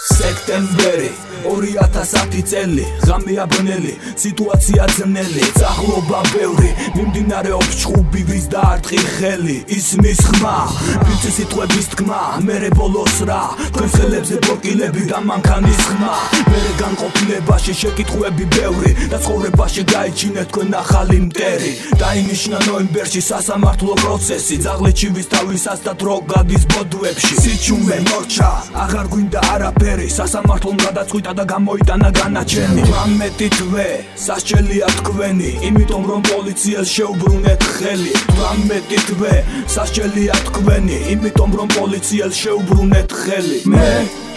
სექტემბერი 2010 წელი ღამე აბნელი სიტუაცია ძნელი წახლობა ბევრი მიმდინარეობს ჩხუბი ვის დაარტყი ხელი ისმის ხმა ვიცი სიტყვების თქმა მერე ბოლოს რა თქვენსელებზე ბოკილები და მანქანის ხმა განყოფილებაში შეკითხვები ბევრი და ცხოვრებაში გაიჩინე თქვენ ახალი მტერი. დაინიშნა ნოემბერში სასამართლო პროცესი ძაღლეთში ვის თავისას და დრო გადის ბოდუებში სიჩუმე მორჩა აღარ გვინდა არაფერი სასამართლომ გადაწყვიტა და გამოიტანა განაჩენი. 18 თვე სასჯელია თქვენი იმიტომ რომ პოლიციას შეუბრუნეთ ხელი. 18 თვე სასჯელია თქვენი იმიტომ რომ პოლიციას შეუბრუნეთ ხელი. მე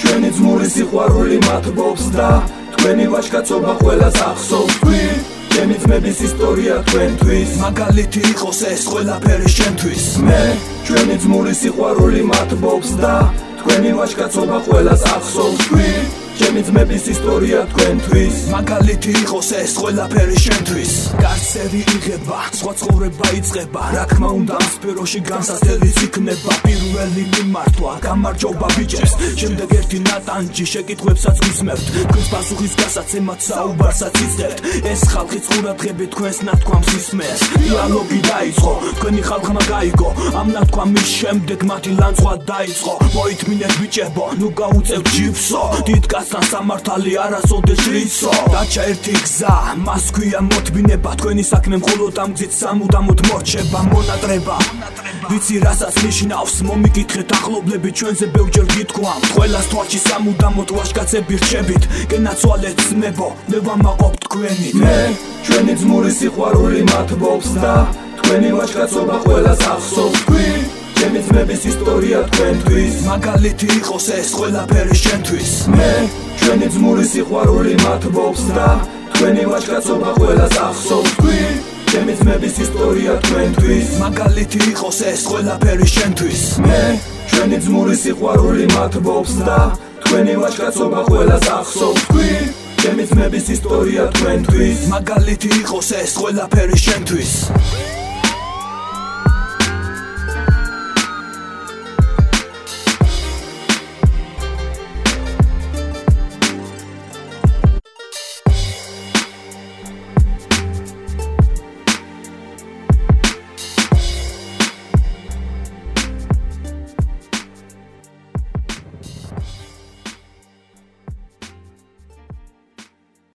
ჩვენი ძმური სიყვარული მათბობს და თქვენი ვაჟკაცობა ყველას ახსოვს. თქვენ ჩემი ძმების ისტორია თქვენთვის. მაგალითი იყოს ეს ყველაფერი შენთვის. მე ჩვენი ძმური სიყვარული მათბობს და თქვენი ვაჟკაცობა ყველას ახსოვს. თქვენ ჩემი ძმების ისტორია თქვენთვის. მაგალითი იყოს ეს ყველაფერი შენთვის. გარსევი იღება სხვა ცხოვრება იწყება რა თქმა უნდა ამ სფეროში განსასწრებიც იქნება პირველი მიმართვა გამარჯობა ბიჭებს. შემდეგ ერთი ნატანჯი შეკითხვებსაც გისმევთ თქვენს პასუხის გასაცემად საუბარსაც იცდეთ. ეს ხალხი ცხოვრადღები თქვენს ნათქვამს ისმეს დიალოგი დაიწყო თქვენი ხალხმა გაიგო. ამ ნათქვამის შემდეგ მათი ლანცვა დაიწყო. მოითმინეთ ბიჭებო ნუ გაუწევთ ჯიფსო დიდ კაცთან სამართალი არასოდეს რიცო. დაჩა ერთი გზა მას ქვია მოთმინება. თქვენი საქმე მხოლოდ ამ გზით სამუდამოდ მორჩება მონატრება. ვიცი რასაც ნიშნავს მომიკითხეთ ახლობლები ჩვენზე ბევრჯერ გითქვამ ყველას თვალში სამუდამოდ ვაშკაცები რჩებით. გენაცვალეთ ძმებო მე ვამაყობ თქვენი. მე ჩვენი ძმური სიყვარული მათბობს და თქვენი ვაშკაცობა ყველას ახსოვს. თქვენ ჩემი ძმების ისტორია თქვენთვის. მაგალითი იყოს ეს ყველაფერი შენთვის მე ჩვენი ძმური სიყვარული მათბობს და თქვენი ვაჟკაცობა ყველას ახსოვს. თქვენ ჩემი ძმების ისტორია თქვენთვის. მაგალითი იყოს ეს ყველაფერი შენთვის. მე ჩვენი ძმური სიყვარული მათბობს და თქვენი ვაჟკაცობა ყველას ახსოვს. თქვენ ჩემი ძმების ისტორია თქვენთვის. მაგალითი იყოს ეს ყველაფერი შენთვის